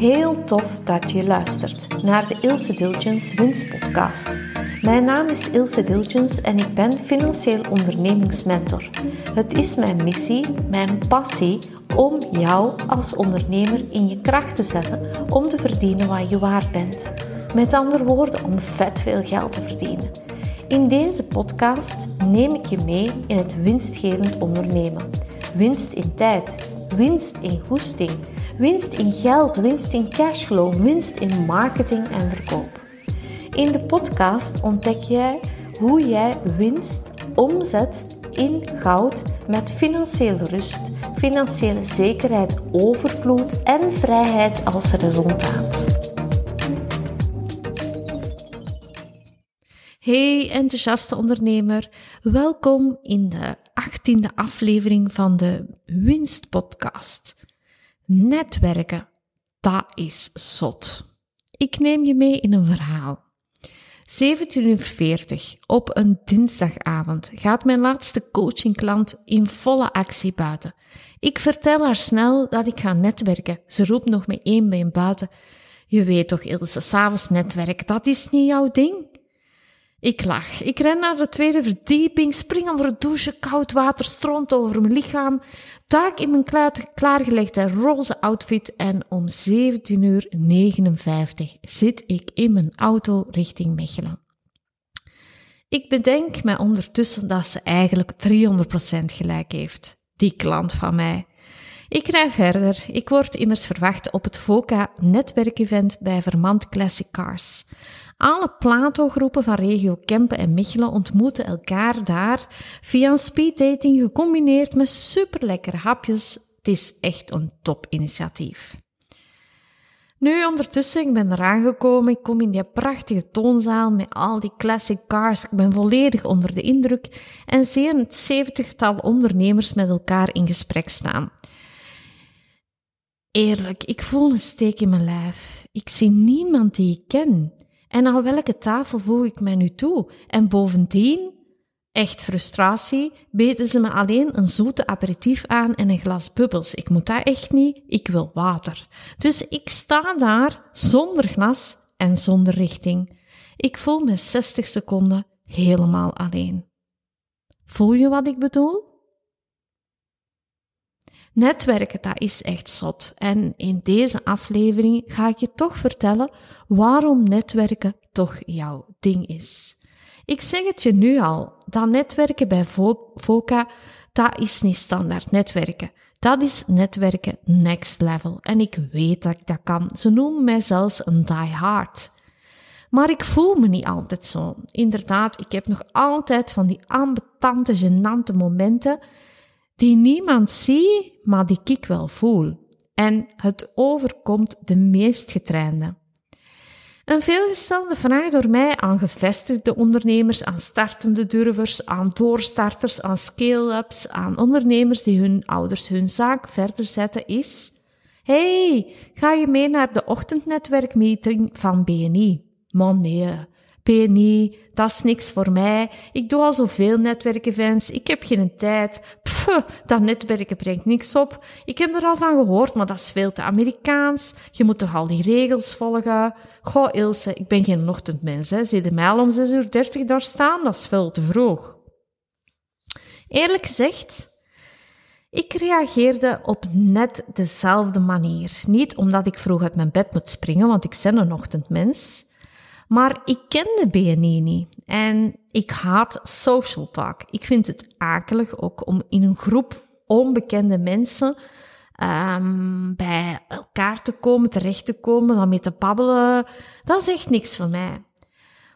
Heel tof dat je luistert naar de Ilse Dilgens Winstpodcast. Mijn naam is Ilse Dilgens en ik ben financieel ondernemingsmentor. Het is mijn missie, mijn passie om jou als ondernemer in je kracht te zetten om te verdienen wat je waard bent. Met andere woorden, om vet veel geld te verdienen. In deze podcast neem ik je mee in het winstgevend ondernemen. Winst in tijd, winst in goesting, winst in geld, winst in cashflow, winst in marketing en verkoop. In de podcast ontdek jij hoe jij winst omzet in goud met financiële rust, financiële zekerheid, overvloed en vrijheid als resultaat. Hey enthousiaste ondernemer, welkom in de 18e aflevering van de Winstpodcast. Netwerken, dat is zot. Ik neem je mee in een verhaal. 17.40 uur op een dinsdagavond gaat mijn laatste coachingklant in volle actie buiten. Ik vertel haar snel dat ik ga netwerken. Ze roept nog met één been buiten. Je weet toch, Ilse, s'avonds netwerken, dat is niet jouw ding? Ik lach. Ik ren naar de tweede verdieping, spring onder de douche, koud water stroomt over mijn lichaam, duik in mijn klaargelegde roze outfit en om 17.59 uur zit ik in mijn auto richting Mechelen. Ik bedenk mij ondertussen dat ze eigenlijk 300% gelijk heeft, die klant van mij. Ik rij verder. Ik word immers verwacht op het VOCA netwerkevent bij Vermand Classic Cars. Alle Plato-groepen van regio Kempen en Mechelen ontmoeten elkaar daar via een speeddating gecombineerd met superlekkere hapjes. Het is echt een topinitiatief. Nu ondertussen, ik ben eraan gekomen, ik kom in die prachtige toonzaal met al die classic cars, ik ben volledig onder de indruk en zie een zeventigtal ondernemers met elkaar in gesprek staan. Eerlijk, ik voel een steek in mijn lijf. Ik zie niemand die ik ken. En aan welke tafel voeg ik mij nu toe? En bovendien, echt frustratie, beten ze me alleen een zoete aperitief aan en een glas bubbels. Ik moet dat echt niet, ik wil water. Dus ik sta daar zonder glas en zonder richting. Ik voel me 60 seconden helemaal alleen. Voel je wat ik bedoel? Netwerken, dat is echt zot. En in deze aflevering ga ik je toch vertellen waarom netwerken toch jouw ding is. Ik zeg het je nu al, dat netwerken bij VOCA, dat is niet standaard netwerken. Dat is netwerken next level. En ik weet dat ik dat kan. Ze noemen mij zelfs een die hard. Maar ik voel me niet altijd zo. Inderdaad, ik heb nog altijd van die ambetante, genante momenten die niemand ziet, maar die ik wel voel. En het overkomt de meest getrainde. Een veelgestelde vraag door mij aan gevestigde ondernemers, aan startende durvers, aan doorstarters, aan scale-ups, aan ondernemers die hun ouders hun zaak verder zetten is: Hey, ga je mee naar de ochtendnetwerkmeeting van BNI? Man, PNI, dat is niks voor mij. Ik doe al zoveel netwerkevents. Ik heb geen tijd. Pff, dat netwerken brengt niks op. Ik heb er al van gehoord, maar dat is veel te Amerikaans. Je moet toch al die regels volgen. Goh, Ilse, ik ben geen ochtendmens. Hè. Zie de mij om 6.30 uur daar staan? Dat is veel te vroeg. Eerlijk gezegd, ik reageerde op net dezelfde manier. Niet omdat ik vroeg uit mijn bed moet springen, want ik ben een ochtendmens. Maar ik ken de BNI niet en ik haat social talk. Ik vind het akelig ook om in een groep onbekende mensen um, bij elkaar te komen, terecht te komen, dan mee te babbelen. Dat is echt niks voor mij.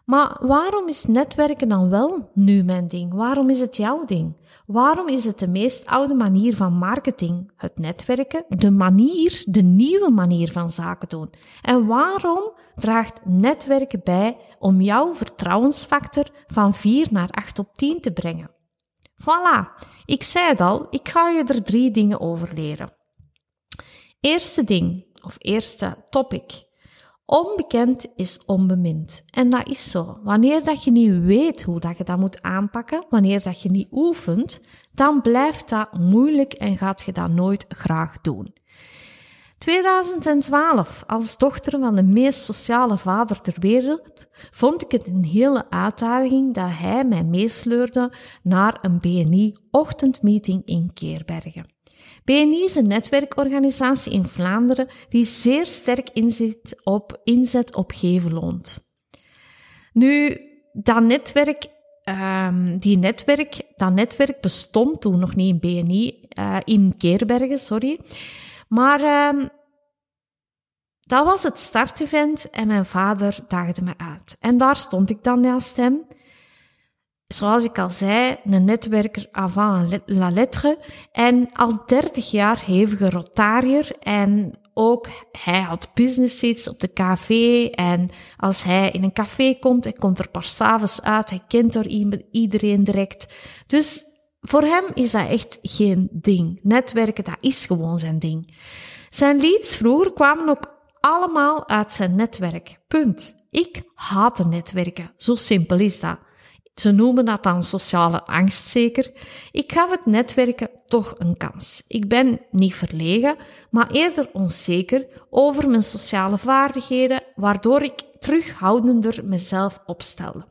Maar waarom is netwerken dan wel nu mijn ding? Waarom is het jouw ding? Waarom is het de meest oude manier van marketing, het netwerken, de manier, de nieuwe manier van zaken doen? En waarom draagt netwerken bij om jouw vertrouwensfactor van 4 naar 8 op 10 te brengen? Voilà, ik zei het al, ik ga je er drie dingen over leren. Eerste ding, of eerste topic. Onbekend is onbemind. En dat is zo. Wanneer dat je niet weet hoe dat je dat moet aanpakken, wanneer dat je niet oefent, dan blijft dat moeilijk en gaat je dat nooit graag doen. 2012, als dochter van de meest sociale vader ter wereld, vond ik het een hele uitdaging dat hij mij meesleurde naar een BNI-ochtendmeeting in Keerbergen. BNI is een netwerkorganisatie in Vlaanderen die zeer sterk inzet op, inzet op geven loont. Nu, dat netwerk, um, die netwerk, dat netwerk bestond toen nog niet in BNI, uh, in Keerbergen, sorry. Maar um, dat was het startevent en mijn vader daagde me uit. En daar stond ik dan naast hem. Zoals ik al zei, een netwerker avant la lettre en al 30 jaar hevige rotariër en ook hij had business seats op de café en als hij in een café komt, hij komt er pas s'avonds uit, hij kent door iedereen direct. Dus voor hem is dat echt geen ding. Netwerken, dat is gewoon zijn ding. Zijn leads vroeger kwamen ook allemaal uit zijn netwerk. Punt. Ik haatte netwerken. Zo simpel is dat. Ze noemen dat dan sociale angst zeker. Ik gaf het netwerken toch een kans. Ik ben niet verlegen, maar eerder onzeker over mijn sociale vaardigheden, waardoor ik terughoudender mezelf opstelde.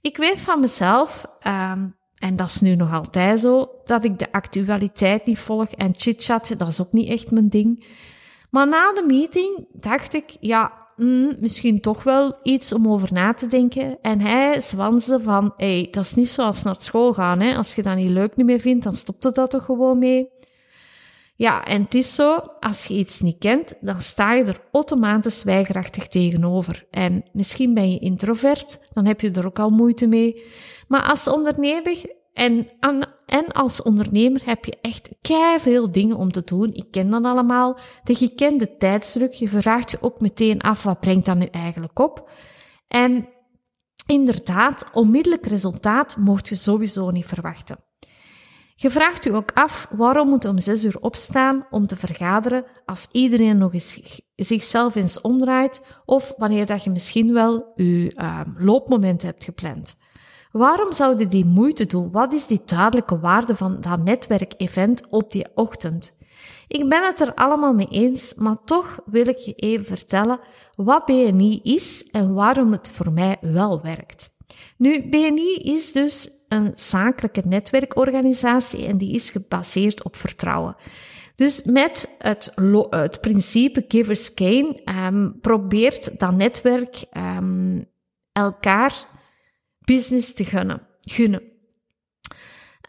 Ik weet van mezelf, uh, en dat is nu nog altijd zo, dat ik de actualiteit niet volg en chitchat, dat is ook niet echt mijn ding. Maar na de meeting dacht ik, ja, mm, misschien toch wel iets om over na te denken. En hij zwanste van, hey, dat is niet zoals naar school gaan. Hè. Als je dat niet leuk niet meer vindt, dan stopt het dat toch gewoon mee. Ja, en het is zo, als je iets niet kent, dan sta je er automatisch weigerachtig tegenover. En misschien ben je introvert, dan heb je er ook al moeite mee. Maar als ondernemer en, en als ondernemer heb je echt veel dingen om te doen. Ik ken dat allemaal. De gekende tijdsdruk. Je vraagt je ook meteen af, wat brengt dat nu eigenlijk op? En inderdaad, onmiddellijk resultaat mocht je sowieso niet verwachten. Je vraagt je ook af, waarom moet om zes uur opstaan om te vergaderen als iedereen nog eens zichzelf eens omdraait of wanneer dat je misschien wel je uh, loopmoment hebt gepland. Waarom zouden die moeite doen? Wat is die duidelijke waarde van dat netwerkevent op die ochtend? Ik ben het er allemaal mee eens, maar toch wil ik je even vertellen wat BNI is en waarom het voor mij wel werkt. Nu, BNI is dus een zakelijke netwerkorganisatie en die is gebaseerd op vertrouwen. Dus met het, het principe Givers Gain um, probeert dat netwerk um, elkaar business te gunnen. gunnen.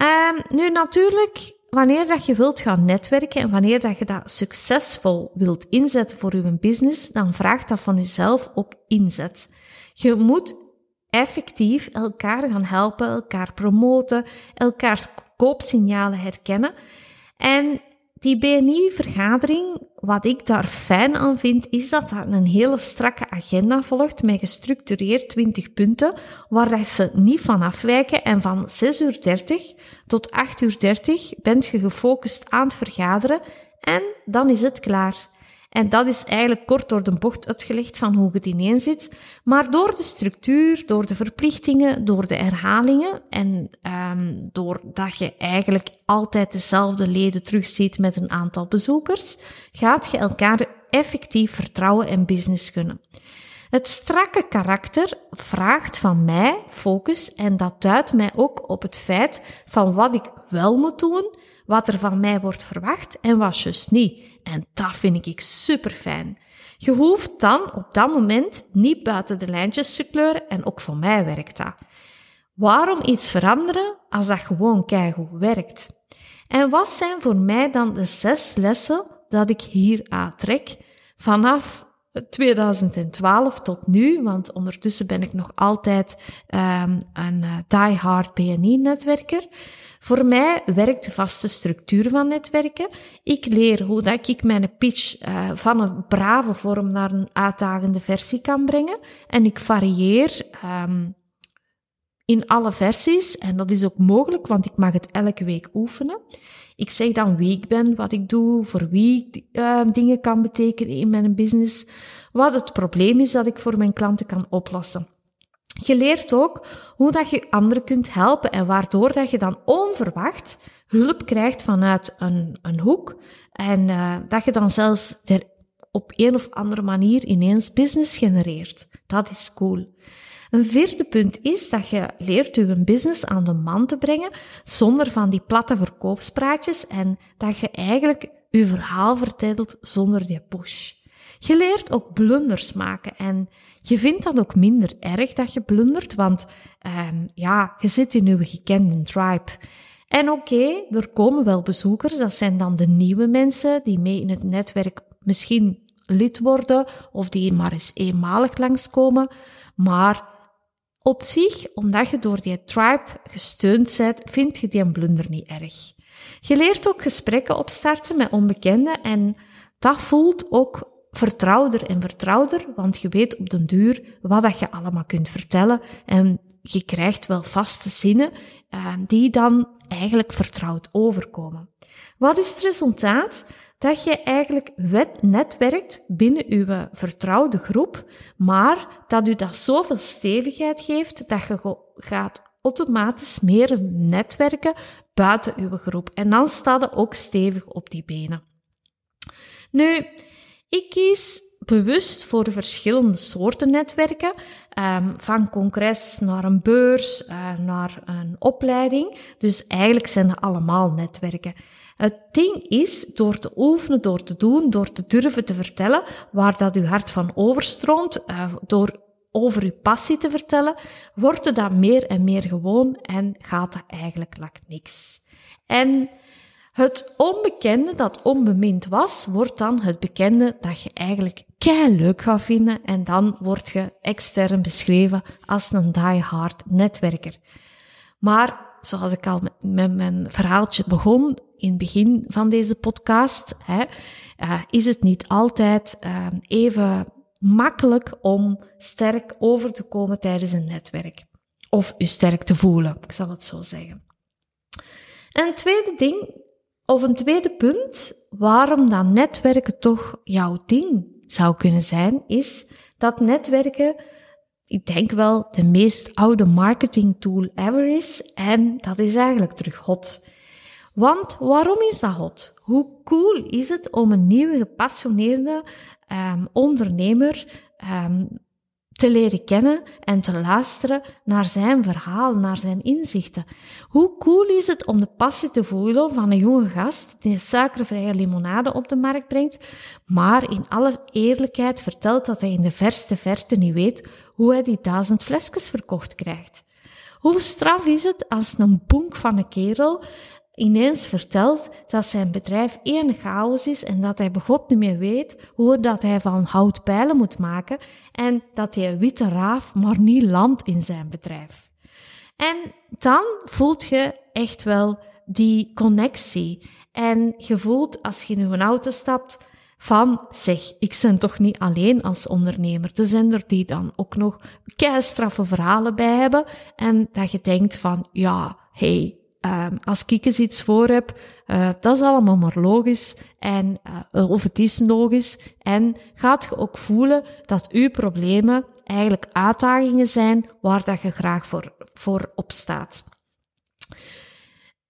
Um, nu natuurlijk, wanneer dat je wilt gaan netwerken en wanneer dat je dat succesvol wilt inzetten voor je business, dan vraagt dat van jezelf ook inzet. Je moet effectief elkaar gaan helpen, elkaar promoten, elkaars koopsignalen herkennen. En die BNI-vergadering, wat ik daar fijn aan vind, is dat dat een hele strakke agenda volgt met gestructureerd 20 punten, waar ze niet van afwijken. En van 6.30 uur tot 8.30 uur bent je gefocust aan het vergaderen en dan is het klaar. En dat is eigenlijk kort door de bocht uitgelegd van hoe het ineen zit. Maar door de structuur, door de verplichtingen, door de herhalingen en um, doordat je eigenlijk altijd dezelfde leden terugziet met een aantal bezoekers, gaat je elkaar effectief vertrouwen en business kunnen. Het strakke karakter vraagt van mij focus en dat duidt mij ook op het feit van wat ik wel moet doen, wat er van mij wordt verwacht en wat juist niet. En dat vind ik super fijn. Je hoeft dan op dat moment niet buiten de lijntjes te kleuren en ook voor mij werkt dat. Waarom iets veranderen als dat gewoon keigoed werkt? En wat zijn voor mij dan de zes lessen dat ik hier aantrek vanaf 2012 tot nu, want ondertussen ben ik nog altijd um, een uh, die-hard BNI-netwerker. Voor mij werkt de vaste structuur van netwerken. Ik leer hoe dat ik mijn pitch uh, van een brave vorm naar een uitdagende versie kan brengen. En ik varieer um, in alle versies. En dat is ook mogelijk, want ik mag het elke week oefenen. Ik zeg dan wie ik ben, wat ik doe, voor wie ik uh, dingen kan betekenen in mijn business. Wat het probleem is dat ik voor mijn klanten kan oplossen. Je leert ook hoe dat je anderen kunt helpen en waardoor dat je dan onverwacht hulp krijgt vanuit een, een hoek en uh, dat je dan zelfs er op een of andere manier ineens business genereert. Dat is cool. Een vierde punt is dat je leert je business aan de man te brengen zonder van die platte verkoopspraatjes en dat je eigenlijk je verhaal vertelt zonder die push. Je leert ook blunders maken en je vindt dat ook minder erg dat je blundert, want um, ja, je zit in je gekende tribe. En oké, er komen wel bezoekers, dat zijn dan de nieuwe mensen die mee in het netwerk misschien lid worden of die maar eens eenmalig langskomen. Maar op zich, omdat je door die tribe gesteund bent, vind je die blunder niet erg. Je leert ook gesprekken opstarten met onbekenden en dat voelt ook vertrouwder en vertrouwder, want je weet op den duur wat dat je allemaal kunt vertellen en je krijgt wel vaste zinnen uh, die dan eigenlijk vertrouwd overkomen. Wat is het resultaat? Dat je eigenlijk wet netwerkt binnen uw vertrouwde groep, maar dat u dat zoveel stevigheid geeft dat je gaat automatisch meer netwerken buiten uw groep. En dan staat je ook stevig op die benen. Nu, ik kies bewust voor verschillende soorten netwerken, um, van congres naar een beurs, uh, naar een opleiding. Dus eigenlijk zijn het allemaal netwerken. Het ding is, door te oefenen, door te doen, door te durven te vertellen waar dat uw hart van overstroomt, uh, door over uw passie te vertellen, wordt dat meer en meer gewoon en gaat dat eigenlijk lak niks. En het onbekende dat onbemind was, wordt dan het bekende dat je eigenlijk kei leuk gaat vinden en dan word je extern beschreven als een die-hard netwerker. Maar zoals ik al met, mijn verhaaltje begon in het begin van deze podcast, hè, uh, is het niet altijd uh, even makkelijk om sterk over te komen tijdens een netwerk. Of je sterk te voelen, ik zal het zo zeggen. En een tweede ding of een tweede punt, waarom dan netwerken toch jouw ding zou kunnen zijn, is dat netwerken, ik denk wel, de meest oude marketing tool ever is. En dat is eigenlijk terug hot. Want waarom is dat hot? Hoe cool is het om een nieuwe gepassioneerde um, ondernemer um, te leren kennen en te luisteren naar zijn verhaal, naar zijn inzichten. Hoe cool is het om de passie te voelen van een jonge gast die een suikervrije limonade op de markt brengt, maar in alle eerlijkheid vertelt dat hij in de verste verte niet weet hoe hij die duizend flesjes verkocht krijgt. Hoe straf is het als een bonk van een kerel ineens vertelt dat zijn bedrijf één chaos is en dat hij begot niet meer weet hoe dat hij van hout pijlen moet maken en dat hij witte raaf maar niet landt in zijn bedrijf. En dan voelt je echt wel die connectie. En je voelt als je in een auto stapt van, zeg, ik ben toch niet alleen als ondernemer. Er zijn er die dan ook nog keistraffe verhalen bij hebben. En dat je denkt van, ja, hey, Um, als ik eens iets voor heb, uh, dat is allemaal maar logisch. En, uh, of het is logisch. En gaat je ook voelen dat uw problemen eigenlijk uitdagingen zijn waar dat je graag voor, voor opstaat.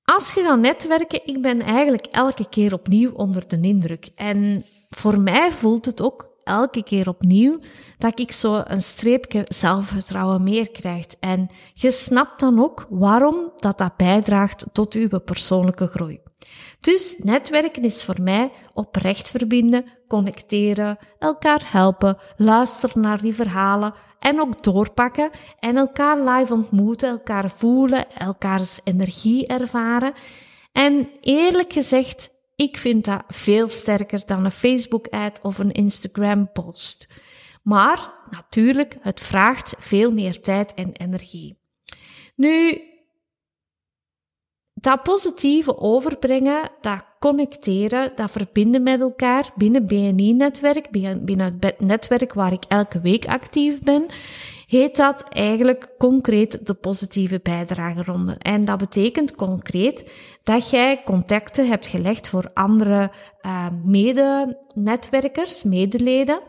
Als je gaat netwerken, ik ben eigenlijk elke keer opnieuw onder de indruk. En voor mij voelt het ook elke keer opnieuw dat ik zo een streepje zelfvertrouwen meer krijg. En je snapt dan ook waarom dat, dat bijdraagt tot uw persoonlijke groei. Dus netwerken is voor mij oprecht verbinden, connecteren, elkaar helpen, luisteren naar die verhalen en ook doorpakken en elkaar live ontmoeten, elkaar voelen, elkaars energie ervaren. En eerlijk gezegd, ik vind dat veel sterker dan een Facebook-ad of een Instagram-post. Maar natuurlijk, het vraagt veel meer tijd en energie. Nu, dat positieve overbrengen, dat connecteren, dat verbinden met elkaar binnen BNI-netwerk, binnen het netwerk waar ik elke week actief ben, heet dat eigenlijk concreet de positieve bijdrageronde. En dat betekent concreet dat jij contacten hebt gelegd voor andere uh, mede-netwerkers, medeleden.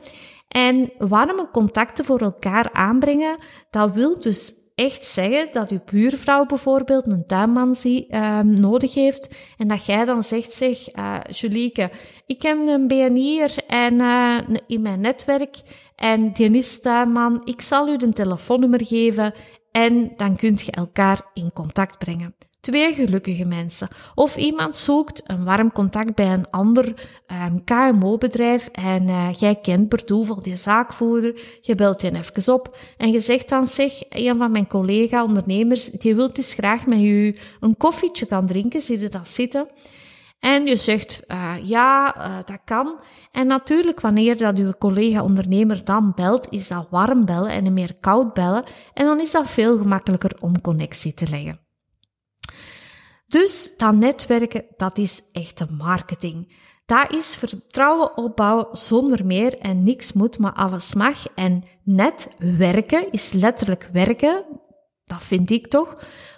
En warme contacten voor elkaar aanbrengen, dat wil dus echt zeggen dat uw buurvrouw bijvoorbeeld een tuinman zie, uh, nodig heeft en dat jij dan zegt, zeg, uh, Julieke, ik heb een BNI'er en, uh, in mijn netwerk en die is tuinman, ik zal u een telefoonnummer geven en dan kunt je elkaar in contact brengen. Twee gelukkige mensen. Of iemand zoekt een warm contact bij een ander um, ehm, KMO-bedrijf en uh, jij kent per toeval die zaakvoerder. Je belt je even op en je zegt dan, zeg, een van mijn collega-ondernemers, die wil eens graag met u een koffietje gaan drinken, zie je dat zitten? En je zegt, uh, ja, uh, dat kan. En natuurlijk, wanneer dat uw collega-ondernemer dan belt, is dat warm bellen en meer koud bellen. En dan is dat veel gemakkelijker om connectie te leggen. Dus dat netwerken, dat is echte marketing. Dat is vertrouwen opbouwen zonder meer en niks moet, maar alles mag. En netwerken is letterlijk werken, dat vind ik toch.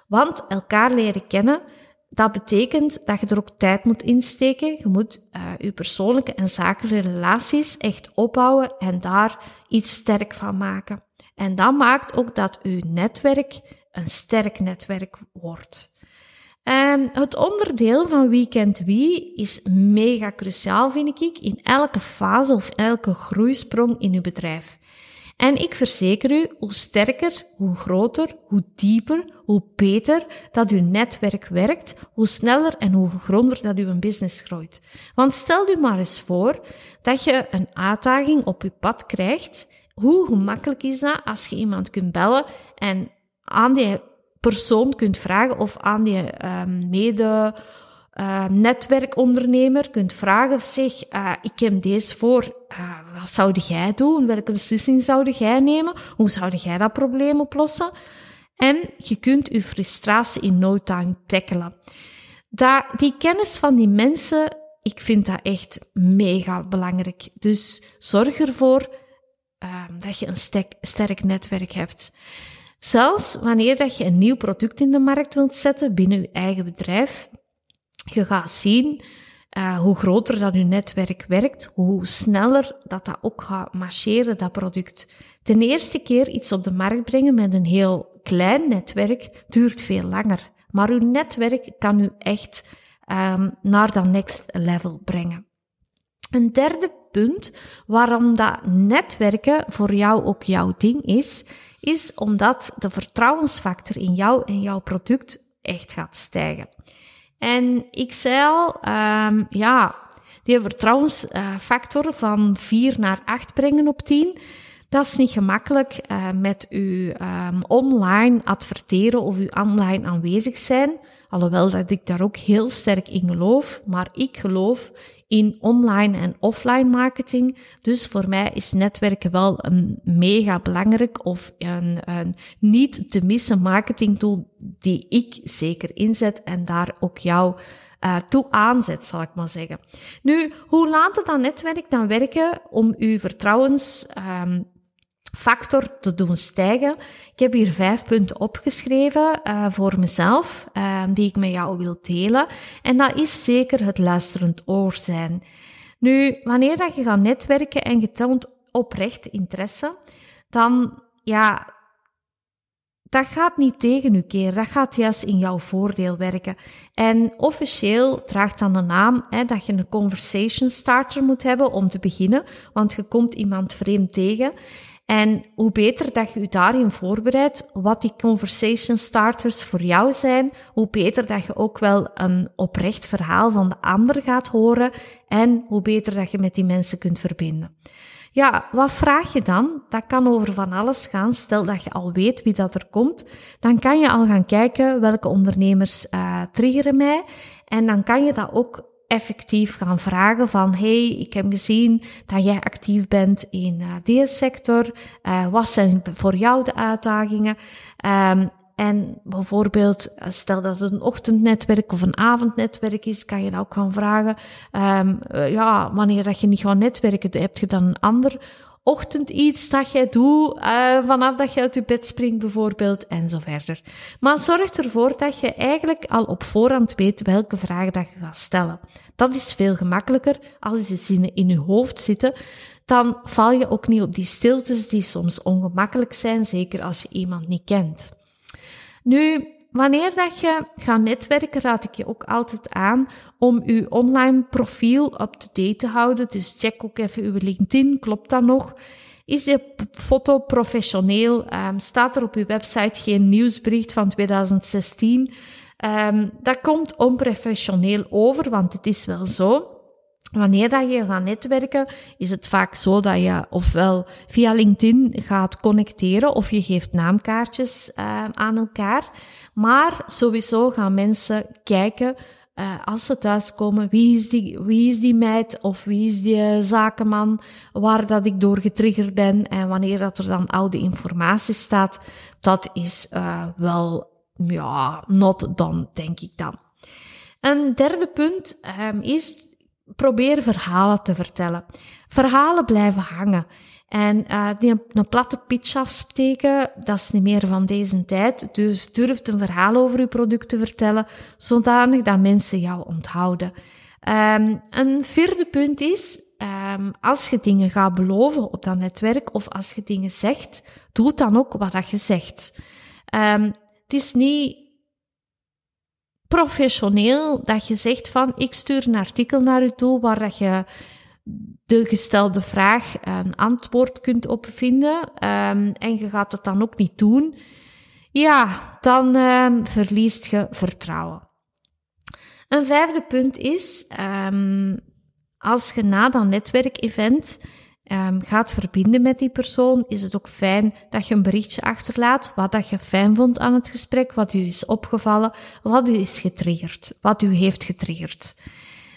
Want elkaar leren kennen, dat betekent dat je er ook tijd moet insteken. Je moet uh, je persoonlijke en zakelijke relaties echt opbouwen en daar iets sterk van maken. En dat maakt ook dat uw netwerk een sterk netwerk wordt. Het onderdeel van Weekend Wie is mega cruciaal, vind ik, in elke fase of elke groeisprong in uw bedrijf. En ik verzeker u, hoe sterker, hoe groter, hoe dieper, hoe beter dat uw netwerk werkt, hoe sneller en hoe gronder dat uw business groeit. Want stel u maar eens voor dat je een uitdaging op je pad krijgt. Hoe gemakkelijk is dat als je iemand kunt bellen en aan die persoon kunt vragen of aan die uh, mede uh, netwerkondernemer kunt vragen, zeg, uh, ik heb deze voor, uh, wat zou jij doen? Welke beslissing zou jij nemen? Hoe zou jij dat probleem oplossen? En je kunt je frustratie in no time tackelen. Dat, die kennis van die mensen, ik vind dat echt mega belangrijk. Dus zorg ervoor dat je een sterk netwerk hebt. Zelfs wanneer dat je een nieuw product in de markt wilt zetten binnen je eigen bedrijf, je gaat zien uh, hoe groter dat je netwerk werkt, hoe sneller dat dat ook gaat marcheren, dat product. De eerste keer iets op de markt brengen met een heel klein netwerk duurt veel langer. Maar uw netwerk kan u echt um, naar dat next level brengen. Een derde punt waarom dat netwerken voor jou ook jouw ding is, is omdat de vertrouwensfactor in jou en jouw product echt gaat stijgen. En ik zei al, um, ja, die vertrouwensfactor van 4 naar 8 brengen op 10, dat is niet gemakkelijk uh, met uw um, online adverteren of uw online aanwezig zijn. Alhoewel dat ik daar ook heel sterk in geloof, maar ik geloof in online en offline marketing. Dus voor mij is netwerken wel een mega belangrijk of een, een niet te missen marketing tool die ik zeker inzet en daar ook jou uh, toe aanzet, zal ik maar zeggen. Nu, hoe laat het dan netwerk dan werken om uw vertrouwens um, factor te doen stijgen. Ik heb hier vijf punten opgeschreven uh, voor mezelf, uh, die ik met jou wil delen. En dat is zeker het luisterend oor zijn. Nu, wanneer dat je gaat netwerken en je toont oprecht interesse, dan, ja, dat gaat niet tegen u keren, dat gaat juist in jouw voordeel werken. En officieel draagt dan de naam hè, dat je een conversation starter moet hebben om te beginnen, want je komt iemand vreemd tegen. En hoe beter dat je je daarin voorbereidt, wat die conversation starters voor jou zijn, hoe beter dat je ook wel een oprecht verhaal van de ander gaat horen en hoe beter dat je met die mensen kunt verbinden. Ja, wat vraag je dan? Dat kan over van alles gaan. Stel dat je al weet wie dat er komt, dan kan je al gaan kijken welke ondernemers uh, triggeren mij. En dan kan je dat ook effectief gaan vragen van, hey, ik heb gezien dat jij actief bent in uh, deze sector. Uh, wat zijn voor jou de uitdagingen? Um, en bijvoorbeeld, eh, stel dat het een ochtendnetwerk of een avondnetwerk is, kan je dat ook gaan vragen. Um, ja, wanneer dat je niet gaat netwerken, heb je dan een ander ochtend iets dat jij doet, uh, vanaf dat je uit je bed springt bijvoorbeeld, en zo verder. Maar zorg ervoor dat je eigenlijk al op voorhand weet welke vragen dat je gaat stellen. Dat is veel gemakkelijker als die zinnen in je hoofd zitten. Dan val je ook niet op die stiltes die soms ongemakkelijk zijn, zeker als je iemand niet kent. Nu, wanneer dat je gaat netwerken, raad ik je ook altijd aan om je online profiel up-to-date te houden. Dus check ook even uw LinkedIn, klopt dat nog? Is je foto professioneel? Um, staat er op uw website geen nieuwsbericht van 2016? Um, dat komt onprofessioneel over, want het is wel zo. Wanneer dat je gaat netwerken, is het vaak zo dat je ofwel via LinkedIn gaat connecteren of je geeft naamkaartjes uh, aan elkaar. Maar sowieso gaan mensen kijken uh, als ze thuiskomen, wie is, die, wie is die meid of wie is die zakenman waar dat ik door getriggerd ben en wanneer dat er dan oude informatie staat, dat is uh, wel, ja, not done, denk ik dan. Een derde punt um, is probeer verhalen te vertellen. Verhalen blijven hangen. En uh, die een platte pitch afsteken, dat is niet meer van deze tijd. Dus durf een verhaal over je product te vertellen, zodanig dat mensen jou onthouden. Um, een vierde punt is, um, als je dingen gaat beloven op dat netwerk, of als je dingen zegt, doe dan ook wat dat je zegt. Um, het is niet professioneel dat je zegt van, ik stuur een artikel naar u toe waar dat je de gestelde vraag een antwoord kunt opvinden um, en je gaat het dan ook niet doen, ja, dan um, verliest je vertrouwen. Een vijfde punt is, um, als je na dat netwerkevent gaat verbinden met die persoon, is het ook fijn dat je een berichtje achterlaat wat dat je fijn vond aan het gesprek, wat u is opgevallen, wat u is getriggerd, wat u heeft getriggerd.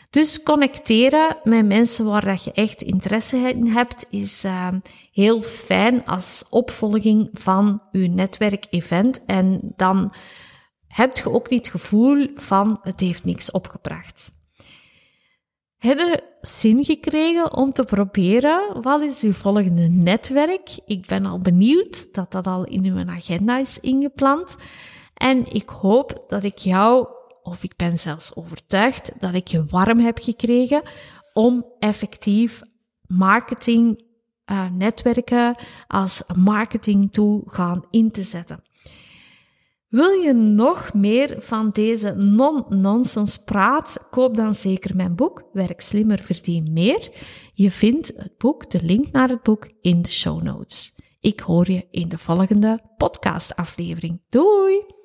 Dus connecteren met mensen waar dat je echt interesse in hebt, is uh, heel fijn als opvolging van je netwerkevent. En dan heb je ook niet het gevoel van het heeft niks opgebracht. Heb je zin gekregen om te proberen? Wat is uw volgende netwerk? Ik ben al benieuwd dat dat al in uw agenda is ingepland. En ik hoop dat ik jou of ik ben zelfs overtuigd dat ik je warm heb gekregen om effectief marketing uh, netwerken als marketing tool gaan in te zetten. Wil je nog meer van deze non-nonsense praat? Koop dan zeker mijn boek Werk slimmer, verdien meer. Je vindt het boek, de link naar het boek, in de show notes. Ik hoor je in de volgende podcastaflevering. Doei!